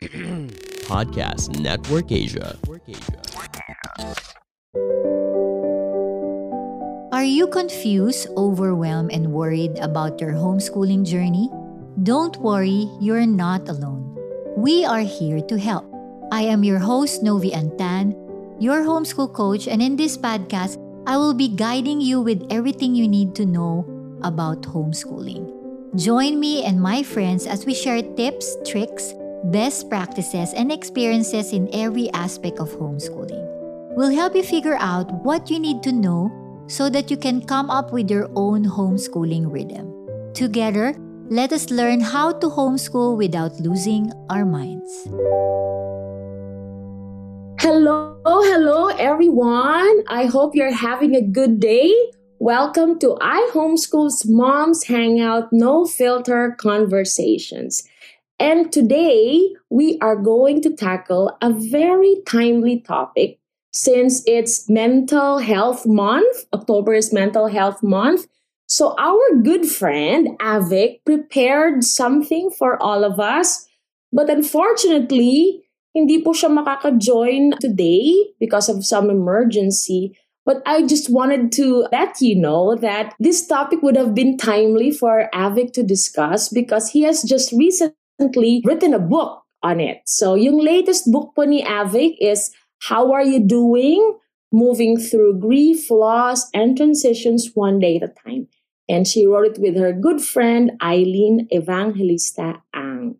Podcast Network Asia. Are you confused, overwhelmed, and worried about your homeschooling journey? Don't worry, you're not alone. We are here to help. I am your host, Novi Antan, your homeschool coach, and in this podcast, I will be guiding you with everything you need to know about homeschooling. Join me and my friends as we share tips, tricks, best practices, and experiences in every aspect of homeschooling. We'll help you figure out what you need to know so that you can come up with your own homeschooling rhythm. Together, let us learn how to homeschool without losing our minds. Hello, hello, everyone. I hope you're having a good day. Welcome to iHomeschool's Moms Hangout No Filter Conversations. And today we are going to tackle a very timely topic since it's Mental Health Month. October is Mental Health Month. So our good friend Avik prepared something for all of us. But unfortunately, hindi po siya makaka-join today because of some emergency. But I just wanted to let you know that this topic would have been timely for Avik to discuss because he has just recently written a book on it. So yung latest book po ni Avik is How Are You Doing? Moving Through Grief, Loss, and Transitions One Day at a Time. And she wrote it with her good friend Eileen Evangelista Ang.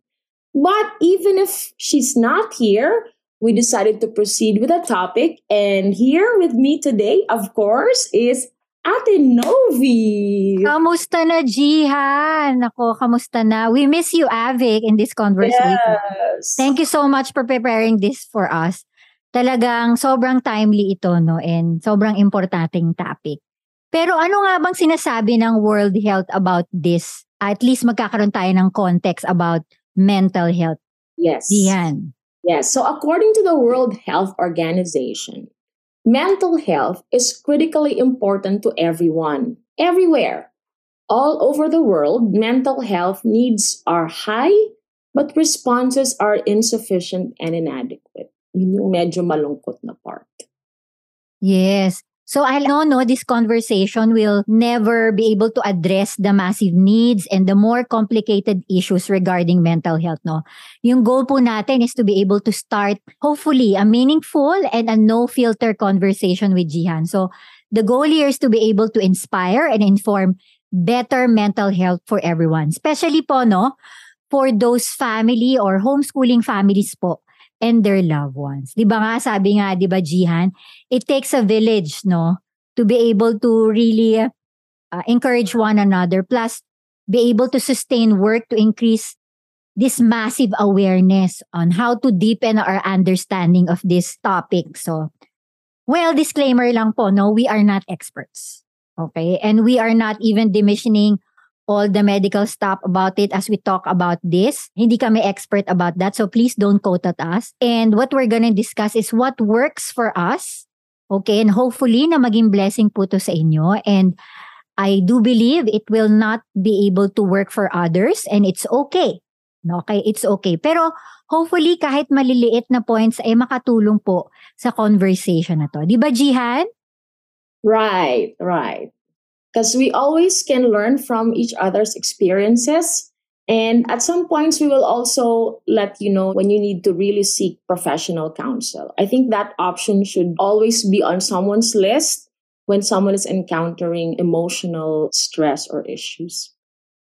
But even if she's not here, we decided to proceed with the topic. And here with me today, of course, is Ate Novi. Kamusta na, Jihan? Ako, kamusta na? We miss you, Avik, in this conversation. Yes. Thank you so much for preparing this for us. Talagang sobrang timely ito, no? And sobrang importanteng topic. Pero ano nga bang sinasabi ng World Health about this? At least magkakaroon tayo ng context about mental health. Yes. Diyan. Yes. So, according to the World Health Organization, mental health is critically important to everyone, everywhere. All over the world, mental health needs are high, but responses are insufficient and inadequate. Yun yung medyo malungkot na part. Yes. So I know no this conversation will never be able to address the massive needs and the more complicated issues regarding mental health no. Yung goal po natin is to be able to start hopefully a meaningful and a no filter conversation with Jihan. So the goal here is to be able to inspire and inform better mental health for everyone. Especially po no for those family or homeschooling families po and their loved ones. 'Di ba nga sabi nga 'di ba Jihan, it takes a village no to be able to really uh, encourage one another plus be able to sustain work to increase this massive awareness on how to deepen our understanding of this topic. So, well, disclaimer lang po, no, we are not experts. Okay? And we are not even diminishing all the medical stuff about it as we talk about this. Hindi kami expert about that, so please don't quote at us. And what we're gonna discuss is what works for us. Okay, and hopefully na maging blessing po to sa inyo. And I do believe it will not be able to work for others and it's okay. Okay, it's okay. Pero hopefully kahit maliliit na points ay makatulong po sa conversation na to. Di ba, Jihan? Right, right. Because we always can learn from each other's experiences. And at some points, we will also let you know when you need to really seek professional counsel. I think that option should always be on someone's list when someone is encountering emotional stress or issues.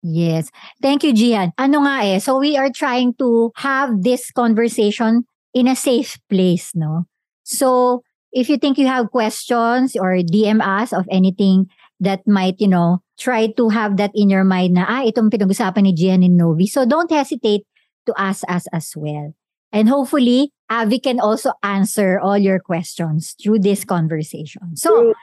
Yes. Thank you, Gian. Ano nga eh, so we are trying to have this conversation in a safe place, no? So, if you think you have questions or DM us of anything that might, you know, try to have that in your mind na, ah, itong pinag-usapan ni Gian and Novi. So, don't hesitate to ask us as well. And hopefully, Avi can also answer all your questions through this conversation. So,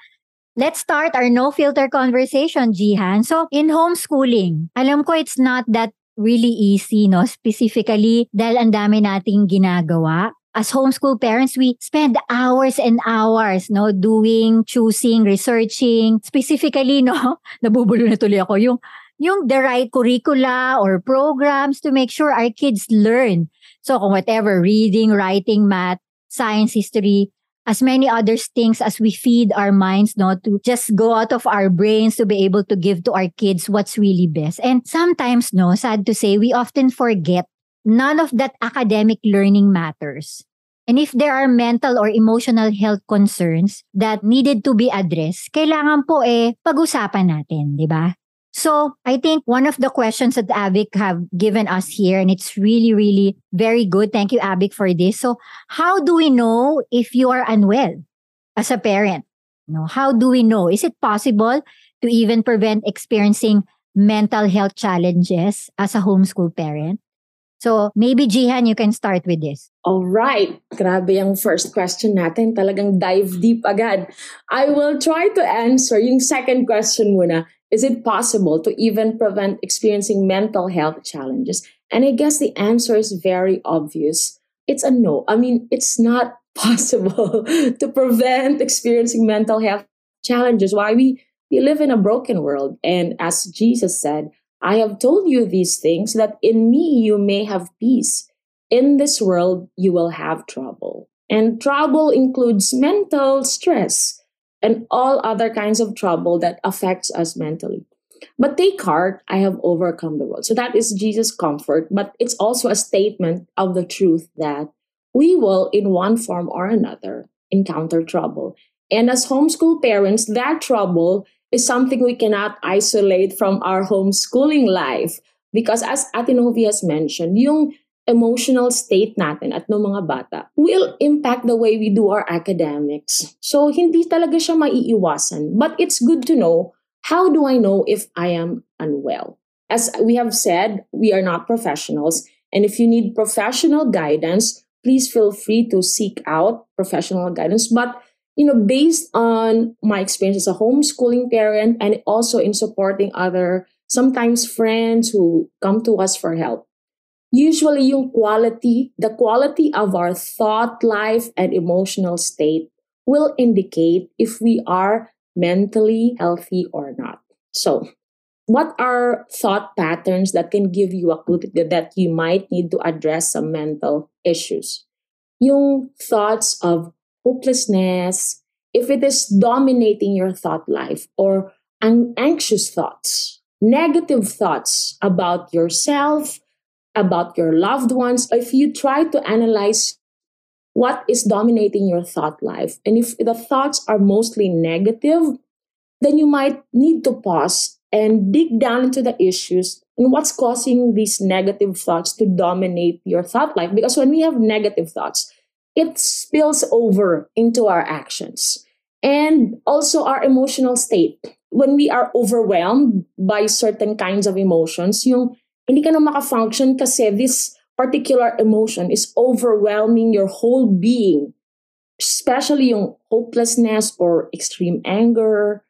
Let's start our no filter conversation, Jihan. So, in homeschooling, alam ko it's not that really easy, no? Specifically, dahil ang dami nating ginagawa. As homeschool parents, we spend hours and hours, no? Doing, choosing, researching. Specifically, no? Nabubulo na tuloy ako. Yung yung the right curricula or programs to make sure our kids learn. So kung whatever, reading, writing, math, science, history, as many other things as we feed our minds not to just go out of our brains to be able to give to our kids what's really best. And sometimes, no, sad to say, we often forget none of that academic learning matters. And if there are mental or emotional health concerns that needed to be addressed, kailangan po eh pag-usapan natin, di ba? So, I think one of the questions that Avic have given us here, and it's really, really very good. Thank you, Avic, for this. So, how do we know if you are unwell as a parent? No, how do we know? Is it possible to even prevent experiencing mental health challenges as a homeschool parent? So, maybe Jihan, you can start with this. All right. Grabe yung first question natin. Talagang dive deep agad. I will try to answer yung second question muna. Is it possible to even prevent experiencing mental health challenges? And I guess the answer is very obvious. It's a no. I mean, it's not possible to prevent experiencing mental health challenges. Why we we live in a broken world and as Jesus said, I have told you these things that in me you may have peace. In this world you will have trouble. And trouble includes mental stress, and all other kinds of trouble that affects us mentally. But take heart, I have overcome the world. So that is Jesus' comfort, but it's also a statement of the truth that we will, in one form or another, encounter trouble. And as homeschool parents, that trouble is something we cannot isolate from our homeschooling life. Because as Atinovi has mentioned, yung emotional state natin at ng mga bata will impact the way we do our academics. So, hindi talaga siya maiiwasan. But it's good to know, how do I know if I am unwell? As we have said, we are not professionals. And if you need professional guidance, please feel free to seek out professional guidance. But you know, based on my experience as a homeschooling parent and also in supporting other sometimes friends who come to us for help, usually yung quality, the quality of our thought life and emotional state will indicate if we are mentally healthy or not. So, what are thought patterns that can give you a clue that you might need to address some mental issues? Yung thoughts of hopelessness, if it is dominating your thought life, or anxious thoughts, negative thoughts about yourself, about your loved ones, if you try to analyze what is dominating your thought life, and if the thoughts are mostly negative, then you might need to pause and dig down into the issues and what's causing these negative thoughts to dominate your thought life. Because when we have negative thoughts, it spills over into our actions and also our emotional state. When we are overwhelmed by certain kinds of emotions, yung hindi ka na maka-function kasi this particular emotion is overwhelming your whole being. Especially yung hopelessness or extreme anger.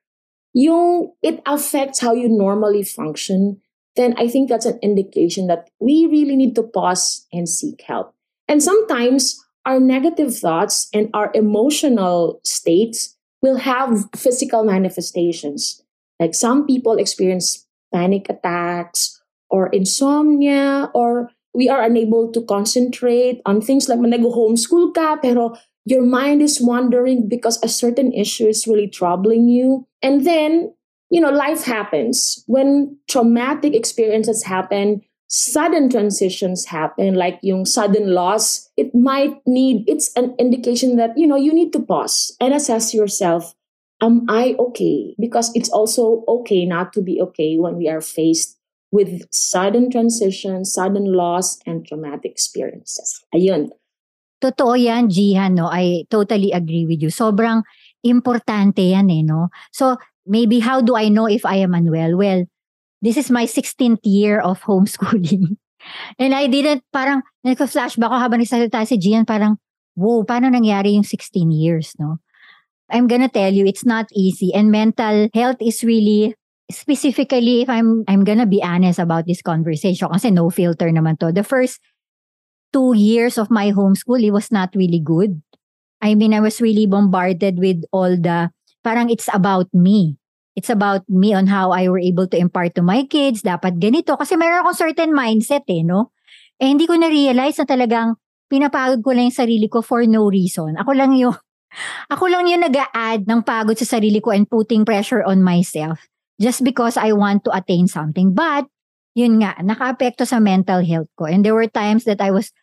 Yung it affects how you normally function. Then I think that's an indication that we really need to pause and seek help. And sometimes our negative thoughts and our emotional states will have physical manifestations. Like some people experience panic attacks or insomnia or we are unable to concentrate on things like when I go homeschool ka, pero your mind is wandering because a certain issue is really troubling you. And then, you know, life happens. When traumatic experiences happen, sudden transitions happen, like yung sudden loss, it might need, it's an indication that, you know, you need to pause and assess yourself. Am I okay? Because it's also okay not to be okay when we are faced with sudden transition, sudden loss, and traumatic experiences. Ayun. Totoo yan, Jihan, no? I totally agree with you. Sobrang importante yan eh, no? So, maybe how do I know if I am unwell? Well, this is my 16th year of homeschooling. And I didn't, parang, nagka-flashback ako habang nagsasalita si Jihan, parang, whoa, paano nangyari yung 16 years, no? I'm gonna tell you, it's not easy. And mental health is really specifically if I'm I'm gonna be honest about this conversation kasi no filter naman to. The first two years of my homeschool, it was not really good. I mean, I was really bombarded with all the parang it's about me. It's about me on how I were able to impart to my kids. Dapat ganito. Kasi meron akong certain mindset eh, no? Eh, hindi ko na-realize na talagang pinapagod ko lang yung sarili ko for no reason. Ako lang yung, ako lang yung nag-a-add ng pagod sa sarili ko and putting pressure on myself just because I want to attain something. But, yun nga, naka-apekto sa mental health ko. And there were times that I was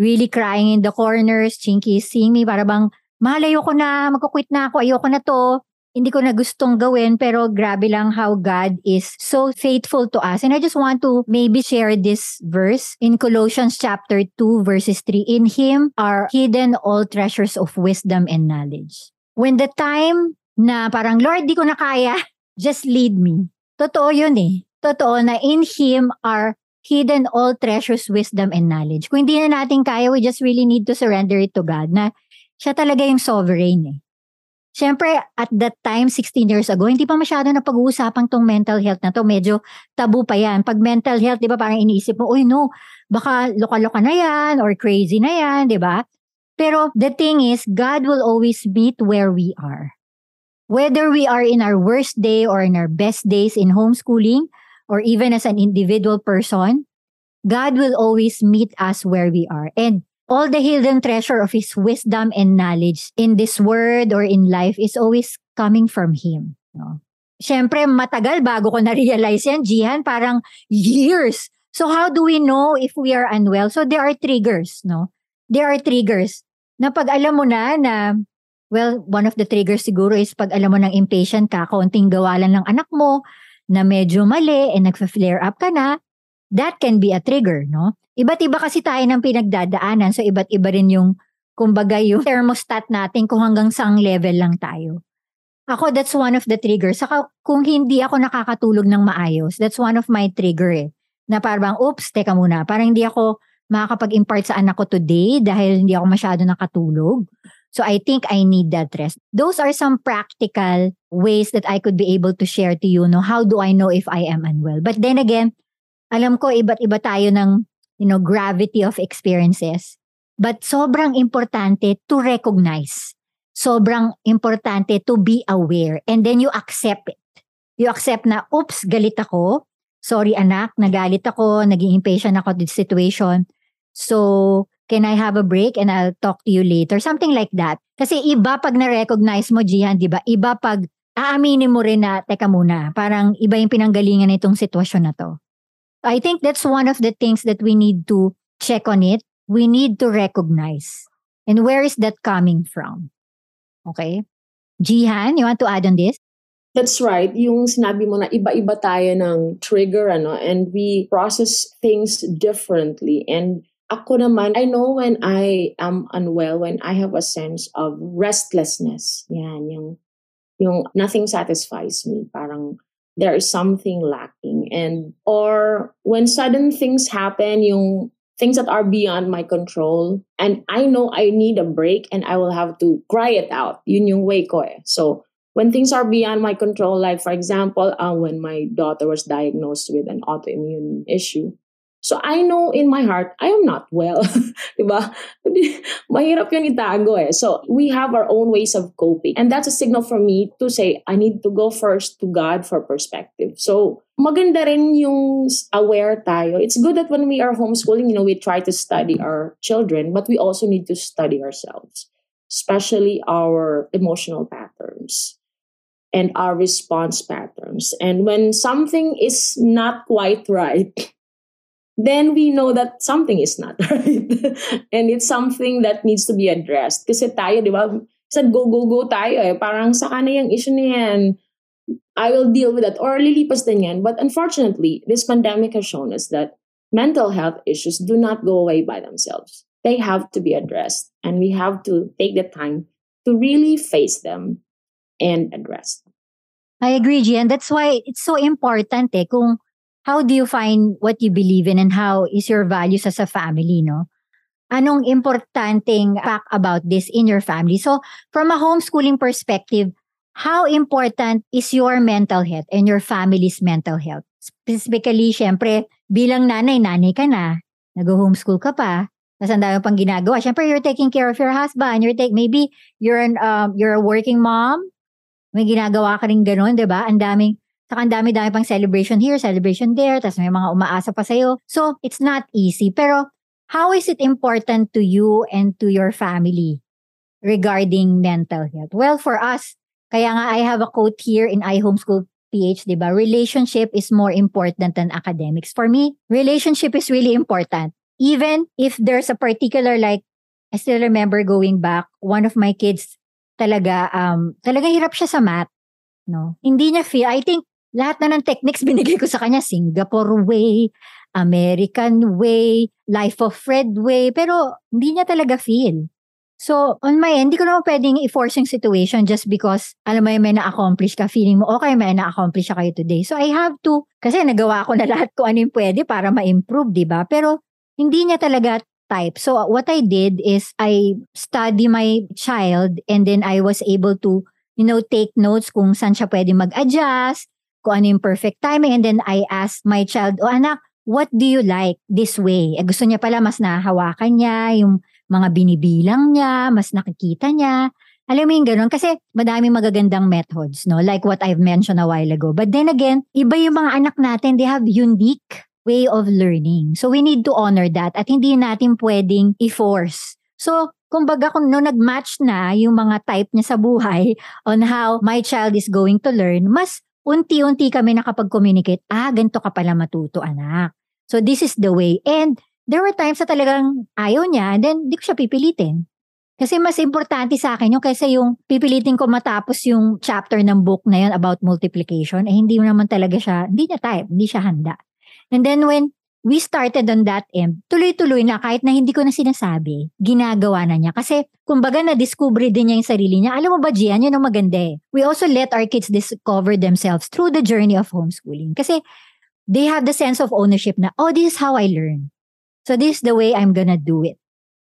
really crying in the corners, chinky seeing me, para bang, mahal ayoko na, magkukwit na ako, ayoko na to hindi ko na gustong gawin pero grabe lang how God is so faithful to us. And I just want to maybe share this verse in Colossians chapter 2 verses 3. In Him are hidden all treasures of wisdom and knowledge. When the time na parang, Lord, di ko na kaya, just lead me. Totoo yun eh. Totoo na in Him are hidden all treasures, wisdom, and knowledge. Kung hindi na natin kaya, we just really need to surrender it to God na siya talaga yung sovereign eh. Siyempre, at that time, 16 years ago, hindi pa masyado na pag-uusapang tong mental health na to. Medyo tabu pa yan. Pag mental health, di ba, parang iniisip mo, uy, no, baka loka-loka na yan or crazy na yan, di ba? Pero the thing is, God will always meet where we are. Whether we are in our worst day or in our best days in homeschooling or even as an individual person, God will always meet us where we are. And all the hidden treasure of His wisdom and knowledge in this world or in life is always coming from Him. No? Siyempre, matagal bago ko na-realize yan, Jihan, parang years. So how do we know if we are unwell? So there are triggers, no? There are triggers. Na pag alam mo na na, well, one of the triggers siguro is pag alam mo ng impatient ka, kaunting gawalan ng anak mo, na medyo mali, and nagfa-flare up ka na, that can be a trigger, no? Iba't iba kasi tayo ng pinagdadaanan. So, iba't iba rin yung, kumbaga, yung thermostat natin kung hanggang saang level lang tayo. Ako, that's one of the triggers. Saka, kung hindi ako nakakatulog ng maayos, that's one of my trigger eh. Na parang, oops, teka muna. Parang hindi ako makakapag-impart sa anak ko today dahil hindi ako masyado nakatulog. So I think I need that rest. Those are some practical ways that I could be able to share to you. No, how do I know if I am unwell? But then again, alam ko iba't iba tayo ng you know, gravity of experiences. But sobrang importante to recognize. Sobrang importante to be aware. And then you accept it. You accept na, oops, galit ako. Sorry anak, nagalit ako, naging impatient ako with situation. So, can I have a break and I'll talk to you later? Something like that. Kasi iba pag na-recognize mo, Jihan, di ba? Iba pag aaminin mo rin na, teka muna, parang iba yung pinanggalingan nitong sitwasyon na to. I think that's one of the things that we need to check on it. We need to recognize. And where is that coming from? Okay? Jihan, you want to add on this? That's right. Yung sinabi mo na iba-iba tayo ng trigger, ano, and we process things differently. And ako naman, I know when I am unwell, when I have a sense of restlessness. Yan, yung, yung nothing satisfies me. Parang there is something lacking. And or when sudden things happen yung things that are beyond my control and I know I need a break and I will have to cry it out. Yun yung way ko eh. So when things are beyond my control like for example uh, when my daughter was diagnosed with an autoimmune issue So I know in my heart, I am not well. diba? Mahirap yun itago eh. So we have our own ways of coping. And that's a signal for me to say, I need to go first to God for perspective. So maganda rin yung aware tayo. It's good that when we are homeschooling, you know, we try to study our children, but we also need to study ourselves, especially our emotional patterns and our response patterns. And when something is not quite right, then we know that something is not right. and it's something that needs to be addressed. Kasi tayo, di ba, sa go, go, go tayo eh. Parang saka na yung issue na yan. I will deal with that. Or lilipas din yan. But unfortunately, this pandemic has shown us that mental health issues do not go away by themselves. They have to be addressed. And we have to take the time to really face them and address them. I agree, Gian. That's why it's so important eh, kung how do you find what you believe in and how is your values as a family, no? Anong importanteng fact about this in your family? So, from a homeschooling perspective, how important is your mental health and your family's mental health? Specifically, syempre, bilang nanay, nanay ka na, nag-homeschool ka pa, tapos ang dami pang ginagawa. Syempre, you're taking care of your husband. You're take, maybe you're an, um, you're a working mom, may ginagawa ka rin ganun, di ba? Ang daming, saka ang dami-dami pang celebration here, celebration there, tapos may mga umaasa pa sa'yo. So, it's not easy. Pero, how is it important to you and to your family regarding mental health? Well, for us, kaya nga I have a quote here in iHomeschool PH, di ba? Relationship is more important than academics. For me, relationship is really important. Even if there's a particular like, I still remember going back, one of my kids talaga, um, talaga hirap siya sa math. No? Hindi niya feel, I think, lahat na ng techniques binigay ko sa kanya, Singapore way, American way, life of Fred way, pero hindi niya talaga feel. So, on my end, hindi ko naman pwedeng i-force yung situation just because, alam mo may na-accomplish ka, feeling mo, okay, may na-accomplish siya kayo today. So, I have to, kasi nagawa ko na lahat ko ano yung pwede para ma-improve, di ba? Pero, hindi niya talaga type. So what I did is I study my child and then I was able to, you know, take notes kung saan siya pwede mag-adjust, kung ano yung perfect timing. And then I asked my child, oh anak, what do you like this way? Eh, gusto niya pala mas nahawakan niya, yung mga binibilang niya, mas nakikita niya. Alam mo yung ganun? Kasi madaming magagandang methods, no? Like what I've mentioned a while ago. But then again, iba yung mga anak natin, they have unique way of learning. So we need to honor that at hindi natin pwedeng i-force. So kumbaga kung no nag-match na yung mga type niya sa buhay on how my child is going to learn, mas unti-unti kami nakapag-communicate, ah, ganito ka pala matuto anak. So this is the way. And there were times na talagang ayaw niya, and then di ko siya pipilitin. Kasi mas importante sa akin yung kaysa yung pipilitin ko matapos yung chapter ng book na yun about multiplication, eh hindi naman talaga siya, hindi niya type, hindi siya handa. And then when we started on that end, tuloy-tuloy na kahit na hindi ko na sinasabi, ginagawa na niya. Kasi kumbaga na-discover din niya yung sarili niya. Alam mo ba, Gian, yun ang maganda eh. We also let our kids discover themselves through the journey of homeschooling. Kasi they have the sense of ownership na, oh, this is how I learn. So this is the way I'm gonna do it.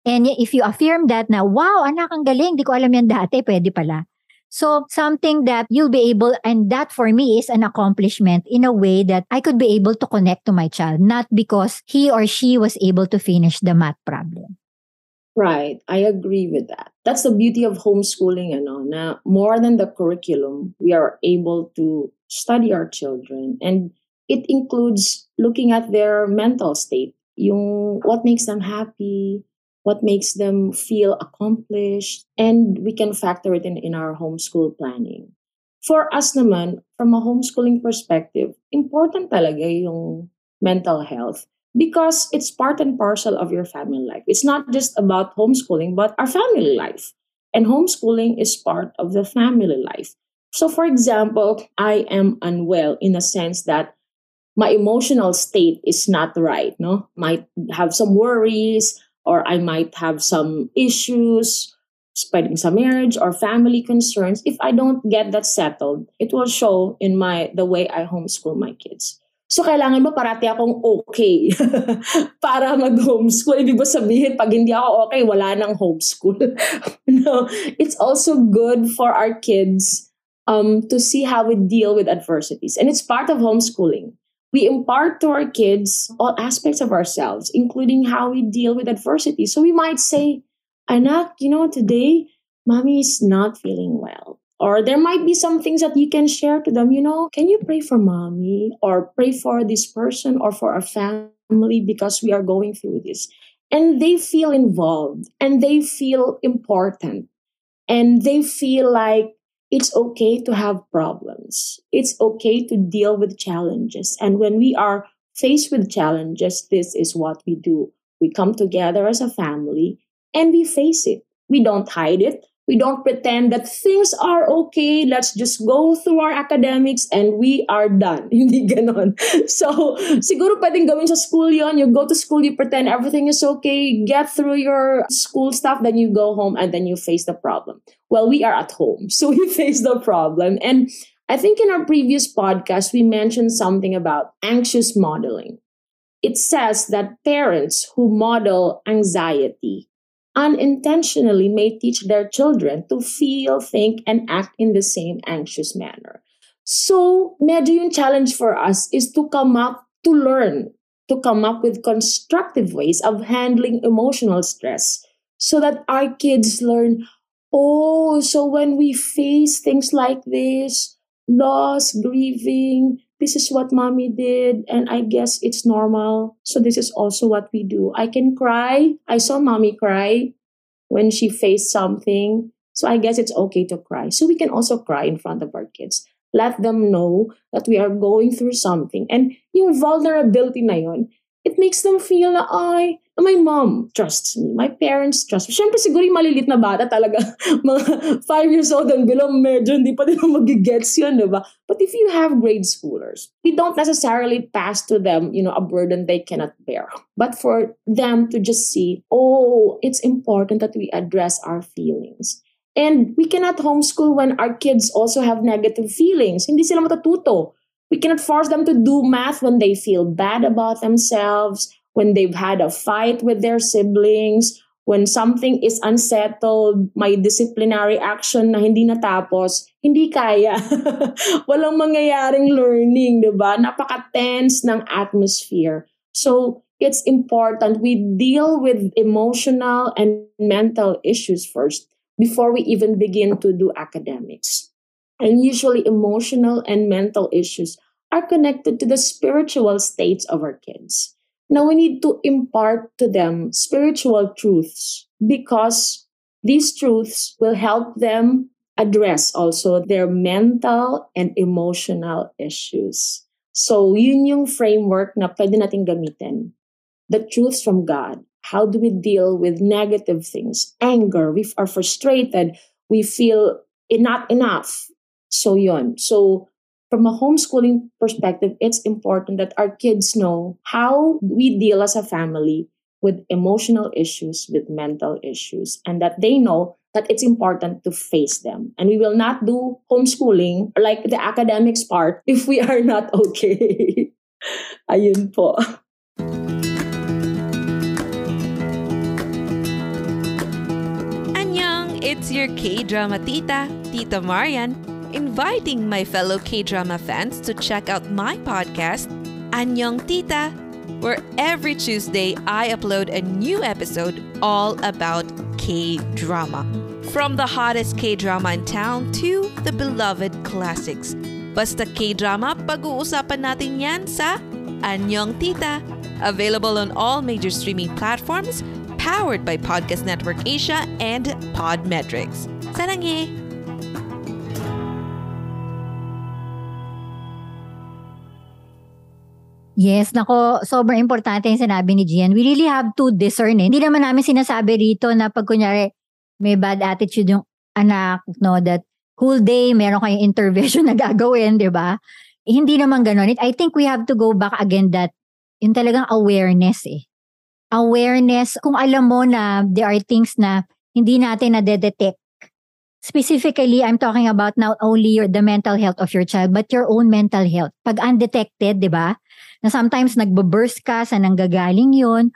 And if you affirm that na, wow, anak, ang galing, di ko alam yan dati, pwede pala. So something that you'll be able, and that for me is an accomplishment in a way that I could be able to connect to my child, not because he or she was able to finish the math problem. Right. I agree with that. That's the beauty of homeschooling, know. Now, more than the curriculum, we are able to study our children. And it includes looking at their mental state. Yung what makes them happy, what makes them feel accomplished, and we can factor it in in our homeschool planning. For us naman, from a homeschooling perspective, important talaga yung mental health because it's part and parcel of your family life. It's not just about homeschooling, but our family life. And homeschooling is part of the family life. So, for example, I am unwell in a sense that my emotional state is not right, no? Might have some worries, or I might have some issues spreading some marriage or family concerns. If I don't get that settled, it will show in my the way I homeschool my kids. So, kailangan mo parati akong okay para mag-homeschool. Ibig ba sabihin, pag hindi ako okay, wala nang homeschool. no, it's also good for our kids um, to see how we deal with adversities. And it's part of homeschooling we impart to our kids all aspects of ourselves, including how we deal with adversity. So we might say, Anak, you know, today mommy is not feeling well. Or there might be some things that you can share to them, you know, can you pray for mommy or pray for this person or for our family because we are going through this? And they feel involved and they feel important and they feel like it's okay to have problems. It's okay to deal with challenges. And when we are faced with challenges, this is what we do. We come together as a family and we face it. We don't hide it. We don't pretend that things are okay. Let's just go through our academics and we are done. Hindi ganon. So, siguro pwedeng gawin sa school yon. You go to school, you pretend everything is okay, get through your school stuff, then you go home and then you face the problem. Well, we are at home, so we face the problem. And I think in our previous podcast, we mentioned something about anxious modeling. It says that parents who model anxiety unintentionally may teach their children to feel, think, and act in the same anxious manner. So, medyo yung challenge for us is to come up, to learn, to come up with constructive ways of handling emotional stress so that our kids learn, oh, so when we face things like this, loss, grieving, this is what mommy did, and I guess it's normal. So this is also what we do. I can cry. I saw mommy cry when she faced something. So I guess it's okay to cry. So we can also cry in front of our kids. Let them know that we are going through something. And yung vulnerability na yun, it makes them feel na, ay, my mom trusts me. My parents trust me. Siyempre, siguro yung malilit na bata talaga, mga five years old and below, medyo hindi pa nila magigets yun, di ba? But if you have grade schoolers, we don't necessarily pass to them, you know, a burden they cannot bear. But for them to just see, oh, it's important that we address our feelings. And we cannot homeschool when our kids also have negative feelings. Hindi sila matututo. We cannot force them to do math when they feel bad about themselves, when they've had a fight with their siblings, when something is unsettled, may disciplinary action na hindi natapos, hindi kaya. Walang mangyayaring learning, di ba? Napaka-tense ng atmosphere. So, it's important we deal with emotional and mental issues first before we even begin to do academics. And usually, emotional and mental issues are connected to the spiritual states of our kids. Now, we need to impart to them spiritual truths because these truths will help them address also their mental and emotional issues. So, yun yung framework na pwede natin gamitin. The truths from God. How do we deal with negative things? Anger. We are frustrated. We feel not enough. So yun. So from a homeschooling perspective, it's important that our kids know how we deal as a family with emotional issues, with mental issues, and that they know that it's important to face them. And we will not do homeschooling like the academics part if we are not okay. Ayun po. Annyeong, it's your K-drama tita, Tita Marian inviting my fellow K drama fans to check out my podcast, Anyong Tita, where every Tuesday I upload a new episode all about K drama. From the hottest K drama in town to the beloved classics. Basta K drama, pag-uusapan natin yan sa Anyong Tita. Available on all major streaming platforms, powered by Podcast Network Asia and Podmetrics. Saranghe! Yes, nako, sobrang importante yung sinabi ni Gian. We really have to discern eh. Hindi naman namin sinasabi rito na pag kunyari may bad attitude yung anak, no, that whole day meron kayong intervention na gagawin, di ba? Eh, hindi naman ganun. I think we have to go back again that yung talagang awareness eh. Awareness, kung alam mo na there are things na hindi natin na-detect. Specifically, I'm talking about not only your, the mental health of your child, but your own mental health. Pag undetected, di ba? Na sometimes nagbo-burst ka sa nanggagaling yon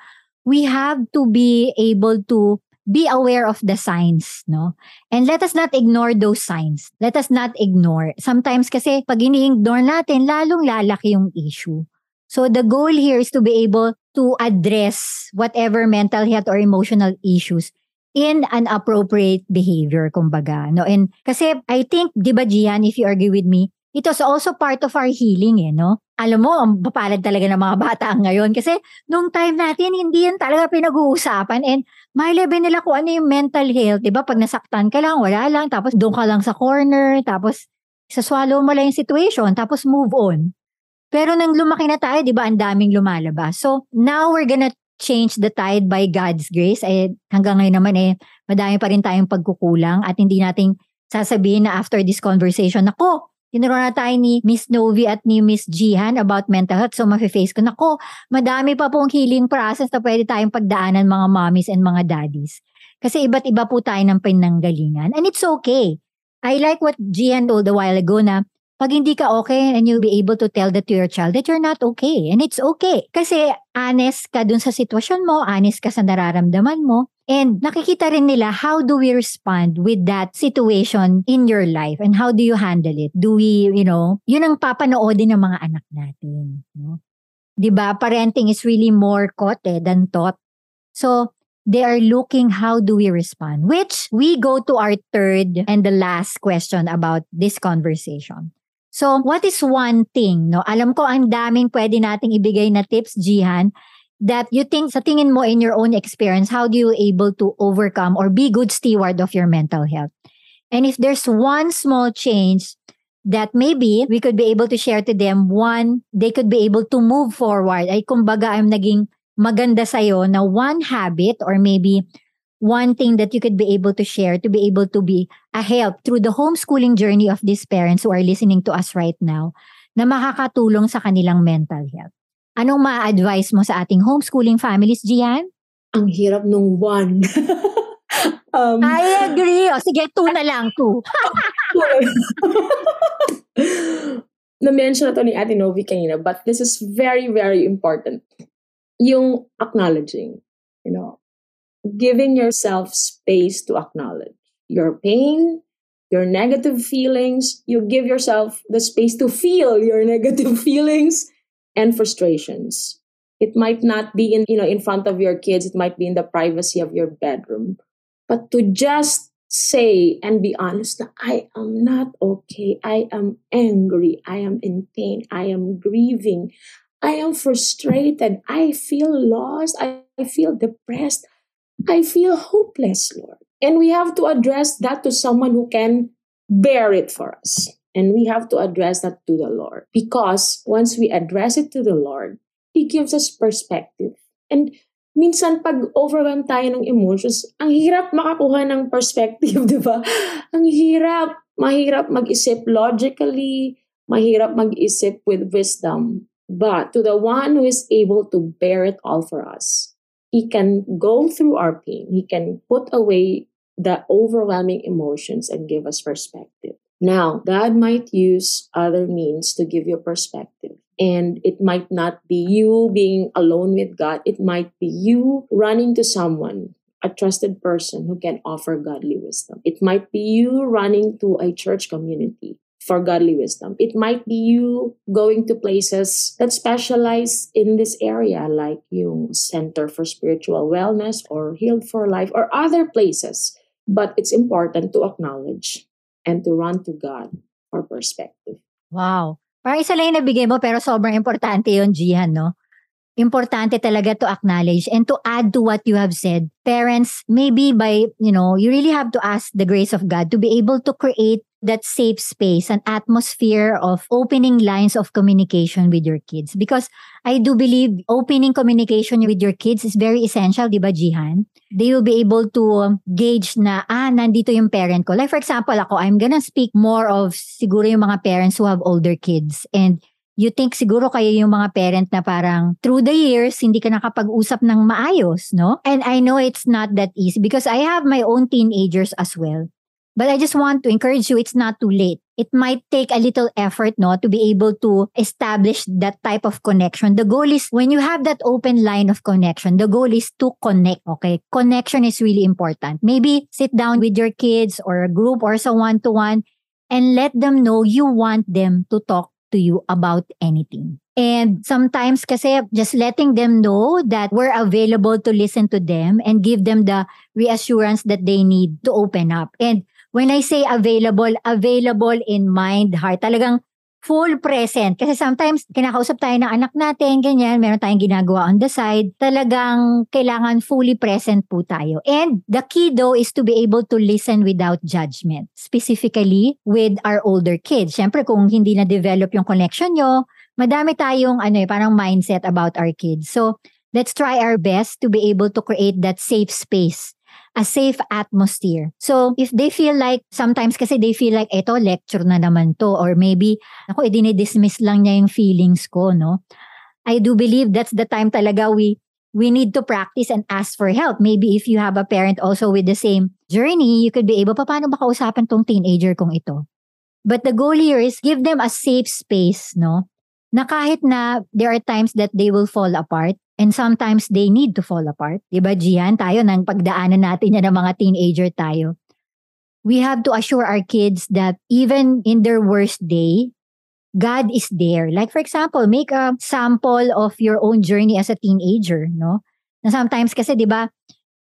we have to be able to be aware of the signs, no? And let us not ignore those signs. Let us not ignore. Sometimes kasi pag ini-ignore natin, lalong lalaki yung issue. So the goal here is to be able to address whatever mental health or emotional issues in an appropriate behavior, kumbaga. No? And kasi I think, di ba Gian, if you agree with me, it was also part of our healing, eh, no? alam mo, ang papalad talaga ng mga bata ngayon. Kasi nung time natin, hindi yan talaga pinag-uusapan. And may level nila kung ano yung mental health. Diba? Pag nasaktan ka lang, wala lang. Tapos doon ka lang sa corner. Tapos saswallow mo lang yung situation. Tapos move on. Pero nang lumaki na tayo, di ba, ang daming lumalabas. So, now we're gonna change the tide by God's grace. Eh, hanggang ngayon naman eh, madami pa rin tayong pagkukulang at hindi nating sasabihin na after this conversation, ako, Tinuro na tayo ni Miss Novi at ni Miss Jihan about mental health. So, mafe-face ko, nako, madami pa pong healing process na pwede tayong pagdaanan mga mommies and mga daddies. Kasi iba't iba po tayo ng pinanggalingan. And it's okay. I like what Jihan told a while ago na pag hindi ka okay and you'll be able to tell that to your child that you're not okay. And it's okay. Kasi honest ka dun sa sitwasyon mo, honest ka sa nararamdaman mo, And nakikita rin nila how do we respond with that situation in your life and how do you handle it? Do we, you know, yun ang papanoodin ng mga anak natin. No? 'Di ba? Parenting is really more caught eh, than taught. So, they are looking how do we respond, which we go to our third and the last question about this conversation. So, what is one thing, no? Alam ko ang daming pwede nating ibigay na tips, Jihan, that you think, sa tingin mo in your own experience, how do you able to overcome or be good steward of your mental health? And if there's one small change that maybe we could be able to share to them, one, they could be able to move forward. Ay, kumbaga, I'm naging maganda sa'yo na one habit or maybe one thing that you could be able to share to be able to be a help through the homeschooling journey of these parents who are listening to us right now na makakatulong sa kanilang mental health. Anong ma-advise mo sa ating homeschooling families, Gian? Ang hirap nung one. um, I agree. O sige, two na lang, two. Na-mention na to ni Ate Novi kanina, but this is very, very important. Yung acknowledging, you know, giving yourself space to acknowledge your pain, your negative feelings. You give yourself the space to feel your negative feelings and frustrations. It might not be in, you know, in front of your kids. It might be in the privacy of your bedroom. But to just say and be honest I am not okay. I am angry. I am in pain. I am grieving. I am frustrated. I feel lost. I feel depressed. I feel hopeless, Lord. And we have to address that to someone who can bear it for us. And we have to address that to the Lord. Because once we address it to the Lord, He gives us perspective. And minsan pag overwhelmed tayo ng emotions, ang hirap makakuha ng perspective, di ba? Ang hirap. Mahirap mag-isip logically, mahirap mag-isip with wisdom. But to the one who is able to bear it all for us, he can go through our pain. He can put away the overwhelming emotions and give us perspective. Now, God might use other means to give you perspective. And it might not be you being alone with God. It might be you running to someone, a trusted person who can offer godly wisdom. It might be you running to a church community for godly wisdom. It might be you going to places that specialize in this area, like yung Center for Spiritual Wellness or Healed for Life or other places. But it's important to acknowledge and to run to God for perspective. Wow. Parang isa lang yung nabigay mo pero sobrang importante yon Jihan, no? Importante talaga to acknowledge and to add to what you have said. Parents, maybe by, you know, you really have to ask the grace of God to be able to create that safe space, an atmosphere of opening lines of communication with your kids. Because I do believe opening communication with your kids is very essential, di ba, Jihan? They will be able to um, gauge na, ah, nandito yung parent ko. Like for example, ako, I'm gonna speak more of siguro yung mga parents who have older kids. And you think siguro kayo yung mga parent na parang through the years, hindi ka nakapag-usap ng maayos, no? And I know it's not that easy because I have my own teenagers as well. But I just want to encourage you, it's not too late. It might take a little effort, no, to be able to establish that type of connection. The goal is when you have that open line of connection, the goal is to connect, okay? Connection is really important. Maybe sit down with your kids or a group or so one to one and let them know you want them to talk to you about anything. And sometimes kasi just letting them know that we're available to listen to them and give them the reassurance that they need to open up. And when I say available, available in mind, heart, talagang full present. Kasi sometimes, kinakausap tayo ng anak natin, ganyan, meron tayong ginagawa on the side. Talagang kailangan fully present po tayo. And the key though is to be able to listen without judgment. Specifically with our older kids. Siyempre, kung hindi na-develop yung connection nyo, madami tayong ano eh, parang mindset about our kids. So, let's try our best to be able to create that safe space a safe atmosphere. So, if they feel like, sometimes kasi they feel like, eto, lecture na naman to, or maybe, ako, i-dismiss lang niya yung feelings ko, no? I do believe that's the time talaga we we need to practice and ask for help. Maybe if you have a parent also with the same journey, you could be able, paano ba kausapan tong teenager kong ito? But the goal here is give them a safe space, no? Na kahit na there are times that they will fall apart, And sometimes they need to fall apart. Diba, Gian? Tayo, nang pagdaanan natin yan ng mga teenager tayo. We have to assure our kids that even in their worst day, God is there. Like for example, make a sample of your own journey as a teenager, no? Na sometimes kasi 'di ba,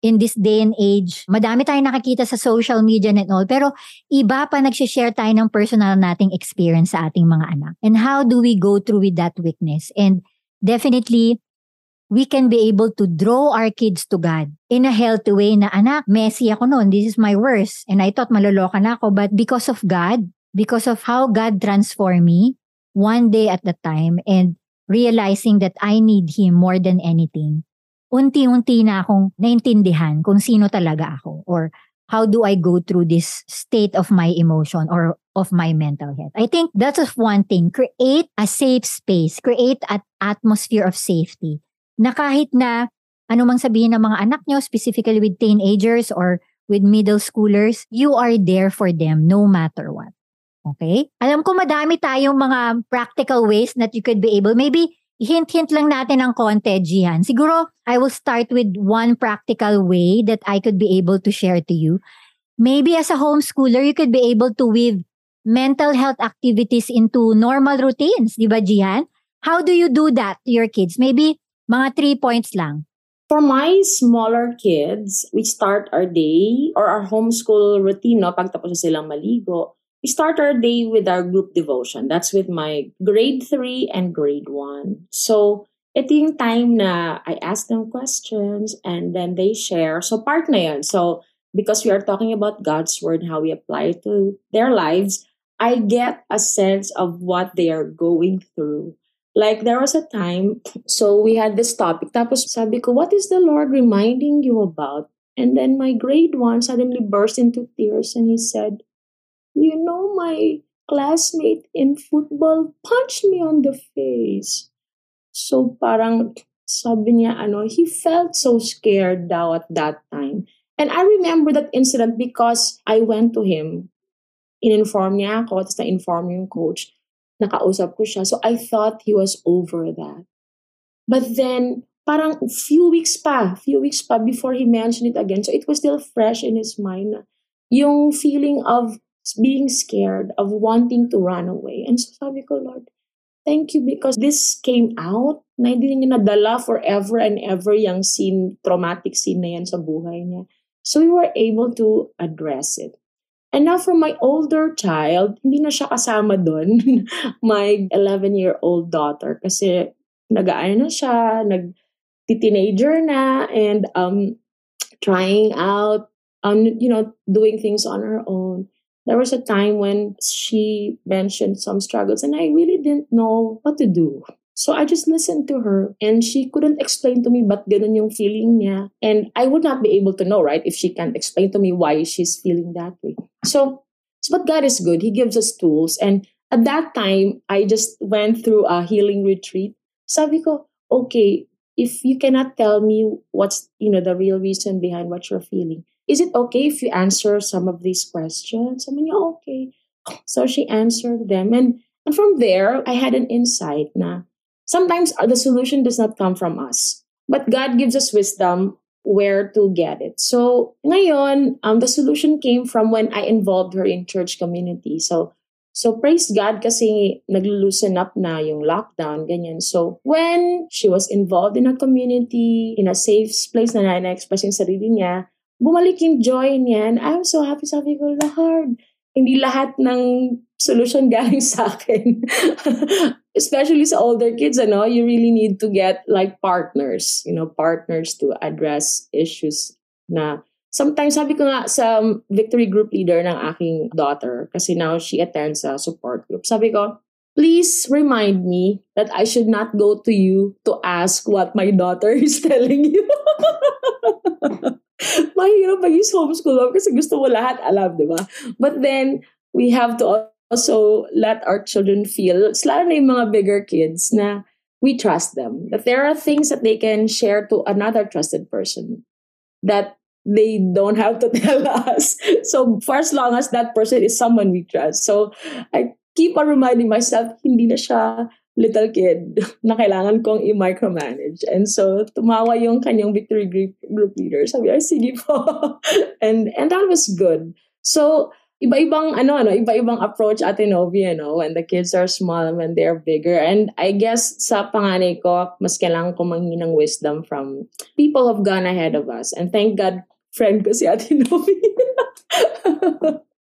in this day and age, madami tayong nakakita sa social media and all, pero iba pa nagsishare tayo ng personal nating experience sa ating mga anak. And how do we go through with that weakness? And definitely, we can be able to draw our kids to God in a healthy way na, anak, messy ako noon, this is my worst. And I thought maloloka na ako, but because of God, because of how God transformed me, one day at a time, and realizing that I need Him more than anything, unti-unti na akong naintindihan kung sino talaga ako or how do I go through this state of my emotion or of my mental health. I think that's one thing. Create a safe space. Create an atmosphere of safety. Na kahit na ano mang sabihin ng mga anak nyo, specifically with teenagers or with middle schoolers, you are there for them no matter what. Okay? Alam ko madami tayong mga practical ways that you could be able, maybe hint-hint lang natin ng konti, Jihan. Siguro, I will start with one practical way that I could be able to share to you. Maybe as a homeschooler, you could be able to weave mental health activities into normal routines, di ba, Jihan? How do you do that to your kids? Maybe mga three points lang. For my smaller kids, we start our day or our homeschool routine, no, pagtapos na silang maligo, start our day with our group devotion. That's with my grade 3 and grade 1. So, ito yung time na I ask them questions and then they share. So, part na yun. So, because we are talking about God's word, how we apply it to their lives, I get a sense of what they are going through. Like, there was a time, so we had this topic. Tapos sabi ko, what is the Lord reminding you about? And then my grade one suddenly burst into tears and he said, You know, my classmate in football punched me on the face. So parang sabi niya, ano, he felt so scared daw at that time. And I remember that incident because I went to him. In-inform niya ako, tapos na-inform yung coach. Nakausap ko siya. So I thought he was over that. But then, parang few weeks pa, few weeks pa before he mentioned it again. So it was still fresh in his mind. Yung feeling of being scared, of wanting to run away. And so sabi ko, Lord, thank you because this came out na hindi niya nadala forever and ever yung scene, traumatic scene na yan sa buhay niya. So we were able to address it. And now for my older child, hindi na siya kasama doon. my 11-year-old daughter kasi nag-aano na siya, nag-teenager na and um trying out um you know doing things on her own there was a time when she mentioned some struggles and I really didn't know what to do. So I just listened to her and she couldn't explain to me but ganun yung feeling niya. And I would not be able to know, right, if she can't explain to me why she's feeling that way. So, but God is good. He gives us tools. And at that time, I just went through a healing retreat. Sabi ko, okay, if you cannot tell me what's, you know, the real reason behind what you're feeling, is it okay if you answer some of these questions? I mean, yeah, okay. So she answered them. And, and from there, I had an insight na sometimes the solution does not come from us. But God gives us wisdom where to get it. So ngayon, um, the solution came from when I involved her in church community. So So praise God kasi naglo-loosen up na yung lockdown, ganyan. So when she was involved in a community, in a safe place na na-express yung sarili niya, bumalik yung joy niyan. I'm so happy. Sabi ko, Lord, hindi lahat ng solution galing sa akin. Especially sa older kids, ano, you really need to get like partners, you know, partners to address issues na sometimes sabi ko nga sa victory group leader ng aking daughter kasi now she attends a support group. Sabi ko, please remind me that I should not go to you to ask what my daughter is telling you. Mahirap mag-use homeschool mom kasi gusto mo lahat alam, di ba? But then, we have to also let our children feel, lalo na yung mga bigger kids, na we trust them. That there are things that they can share to another trusted person that they don't have to tell us. So for as long as that person is someone we trust. So I keep on reminding myself, hindi na siya little kid na kailangan kong i-micromanage. And so, tumawa yung kanyang victory group, group leader. Sabi, ay, sige po. and, and that was good. So, iba-ibang ano ano, iba-ibang approach Ate Novi, ano, when the kids are small and when they're bigger. And I guess sa panganay ko, mas kailangan ko manghingi ng wisdom from people who've gone ahead of us. And thank God, friend ko si Ate Novi.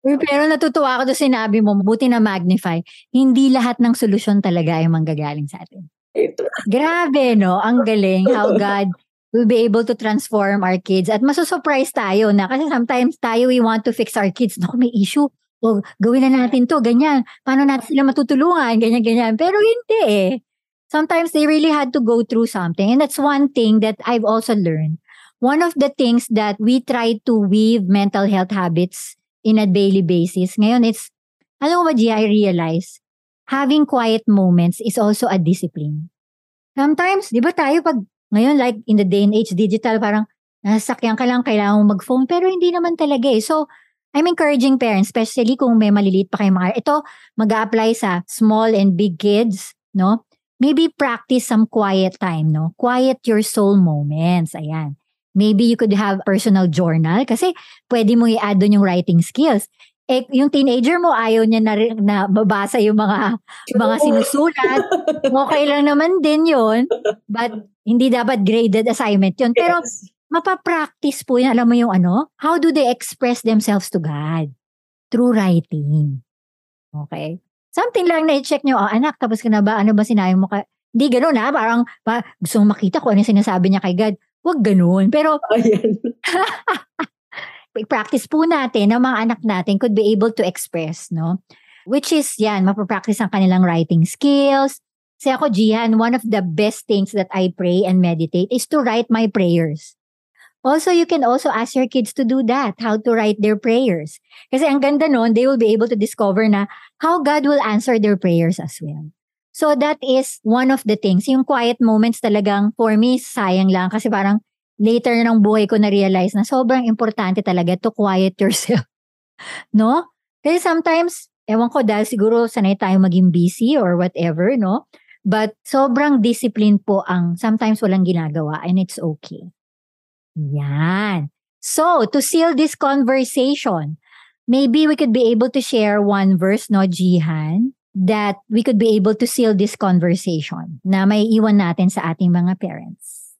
Uy, pero natutuwa ako doon sinabi mo, buti na magnify, hindi lahat ng solusyon talaga ay manggagaling sa atin. Ito. Grabe, no? Ang galing how God will be able to transform our kids. At masusurprise tayo na kasi sometimes tayo we want to fix our kids. Naku, may issue. O, gawin na natin to, ganyan. Paano natin sila matutulungan? Ganyan, ganyan. Pero hindi eh. Sometimes they really had to go through something. And that's one thing that I've also learned. One of the things that we try to weave mental health habits in a daily basis. Ngayon, it's, alam mo ba, Gia, I realize, having quiet moments is also a discipline. Sometimes, di ba tayo pag, ngayon like in the day and age, digital, parang nasasakyan ka lang, kailangan mo mag-phone, pero hindi naman talaga eh. So, I'm encouraging parents, especially kung may maliliit pa kayong mga, ito, mag apply sa small and big kids, no? Maybe practice some quiet time, no? Quiet your soul moments, ayan. Maybe you could have personal journal kasi pwede mo i-add doon yung writing skills. Eh, yung teenager mo, ayaw niya na, na mabasa yung mga, mga sinusulat. Okay lang naman din yun. But hindi dapat graded assignment yun. Pero Yes. mapapractice po yun. Alam mo yung ano? How do they express themselves to God? Through writing. Okay? Something lang na i-check nyo, oh, anak, tapos ka na ba? Ano ba sinabi mo? Ka? Hindi ganun ha. Parang pa, gusto mong makita ko ano yung sinasabi niya kay God. Huwag ganun. Pero Ayan. practice po natin na mga anak natin could be able to express, no? Which is, yan, mapapractice ang kanilang writing skills. Kasi ako, Jihan, one of the best things that I pray and meditate is to write my prayers. Also, you can also ask your kids to do that, how to write their prayers. Kasi ang ganda nun, they will be able to discover na how God will answer their prayers as well. So that is one of the things. Yung quiet moments talagang, for me, sayang lang. Kasi parang later ng buhay ko na-realize na sobrang importante talaga to quiet yourself. no? Kasi sometimes, ewan ko dahil siguro sanay tayo maging busy or whatever, no? But sobrang discipline po ang sometimes walang ginagawa and it's okay. Yan. So, to seal this conversation, maybe we could be able to share one verse, no, Jihan, that we could be able to seal this conversation na may iwan natin sa ating mga parents.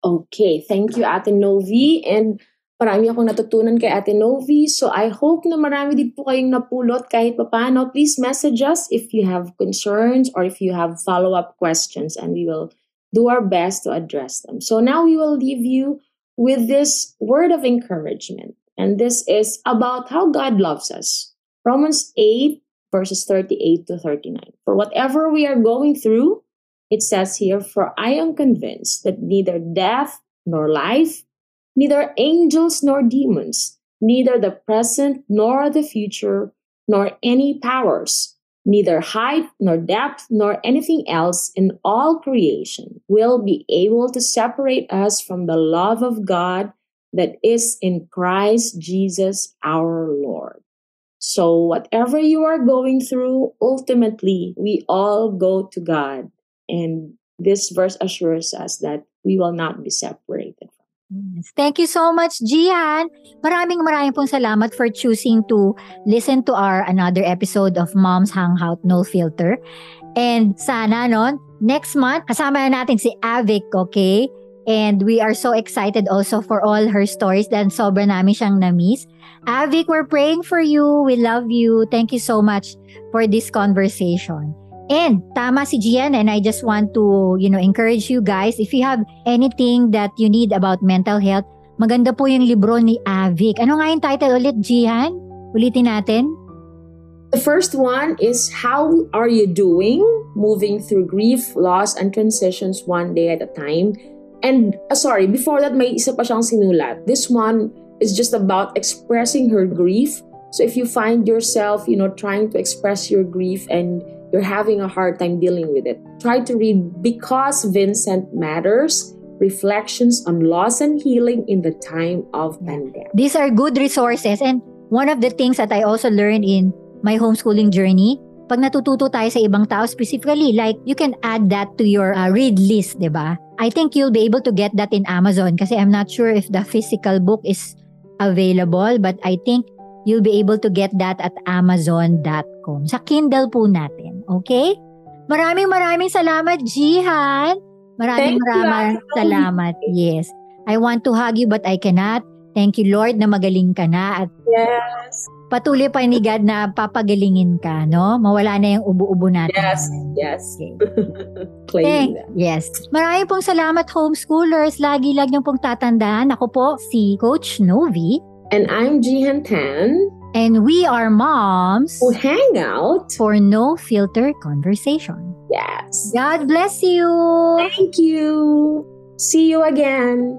Okay, thank you Ate Novi and marami akong natutunan kay Ate Novi. So I hope na marami din po kayong napulot kahit papano. Please message us if you have concerns or if you have follow-up questions and we will do our best to address them. So now we will leave you with this word of encouragement. And this is about how God loves us. Romans 8 verses 38 to 39. For whatever we are going through, it says here, For I am convinced that neither death nor life, neither angels nor demons, neither the present nor the future, nor any powers, neither height nor depth nor anything else in all creation will be able to separate us from the love of God that is in Christ Jesus our Lord. So, whatever you are going through, ultimately, we all go to God. And this verse assures us that we will not be separated. Thank you so much, Gian. Maraming maraming pong salamat for choosing to listen to our another episode of Mom's Hangout No Filter. And sana, no, next month, kasama na natin si Avic, okay? And we are so excited also for all her stories dahil sobra namin siyang na-miss. Avic, we're praying for you. We love you. Thank you so much for this conversation. And tama si Gian and I just want to, you know, encourage you guys if you have anything that you need about mental health, maganda po yung libro ni Avic. Ano nga yung title ulit, Gian? Ulitin natin. The first one is How Are You Doing? Moving Through Grief, Loss, and Transitions One Day at a Time. And, uh, sorry, before that, may isa pa siyang sinulat. This one is just about expressing her grief. So if you find yourself, you know, trying to express your grief and you're having a hard time dealing with it, try to read Because Vincent Matters Reflections on Loss and Healing in the Time of Pandemic. These are good resources and one of the things that I also learned in my homeschooling journey, pag natututo tayo sa ibang tao specifically, like you can add that to your uh, read list, di ba? I think you'll be able to get that in Amazon kasi I'm not sure if the physical book is available but I think you'll be able to get that at amazon.com. Sa Kindle po natin. Okay? Maraming maraming salamat, Jihan. Maraming Thank you, maraming Ate. salamat. Yes. I want to hug you but I cannot. Thank you, Lord, na magaling ka na at Yes. patuloy pa ni God na papagalingin ka, no? Mawala na yung ubo-ubo natin. Yes. Yes. Okay. That. Yes. Maraming pong salamat, homeschoolers. Lagi lang niyong pong tatandaan. Ako po si Coach Novi. And I'm Jihan Tan And we are moms who hang out. for No Filter Conversation. Yes. God bless you. Thank you. See you again.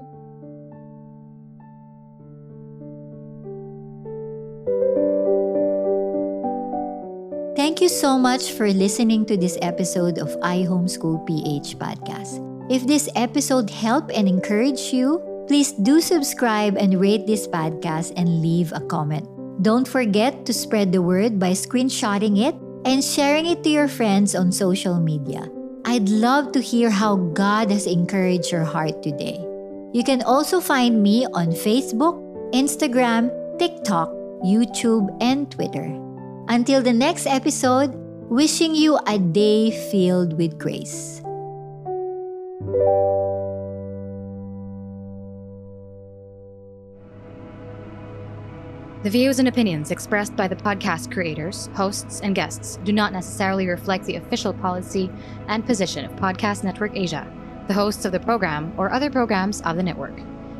You so much for listening to this episode of I Homeschool PH podcast. If this episode helped and encouraged you, please do subscribe and rate this podcast and leave a comment. Don't forget to spread the word by screenshotting it and sharing it to your friends on social media. I'd love to hear how God has encouraged your heart today. You can also find me on Facebook, Instagram, TikTok, YouTube, and Twitter. Until the next episode, wishing you a day filled with grace. The views and opinions expressed by the podcast creators, hosts, and guests do not necessarily reflect the official policy and position of Podcast Network Asia, the hosts of the program, or other programs of the network.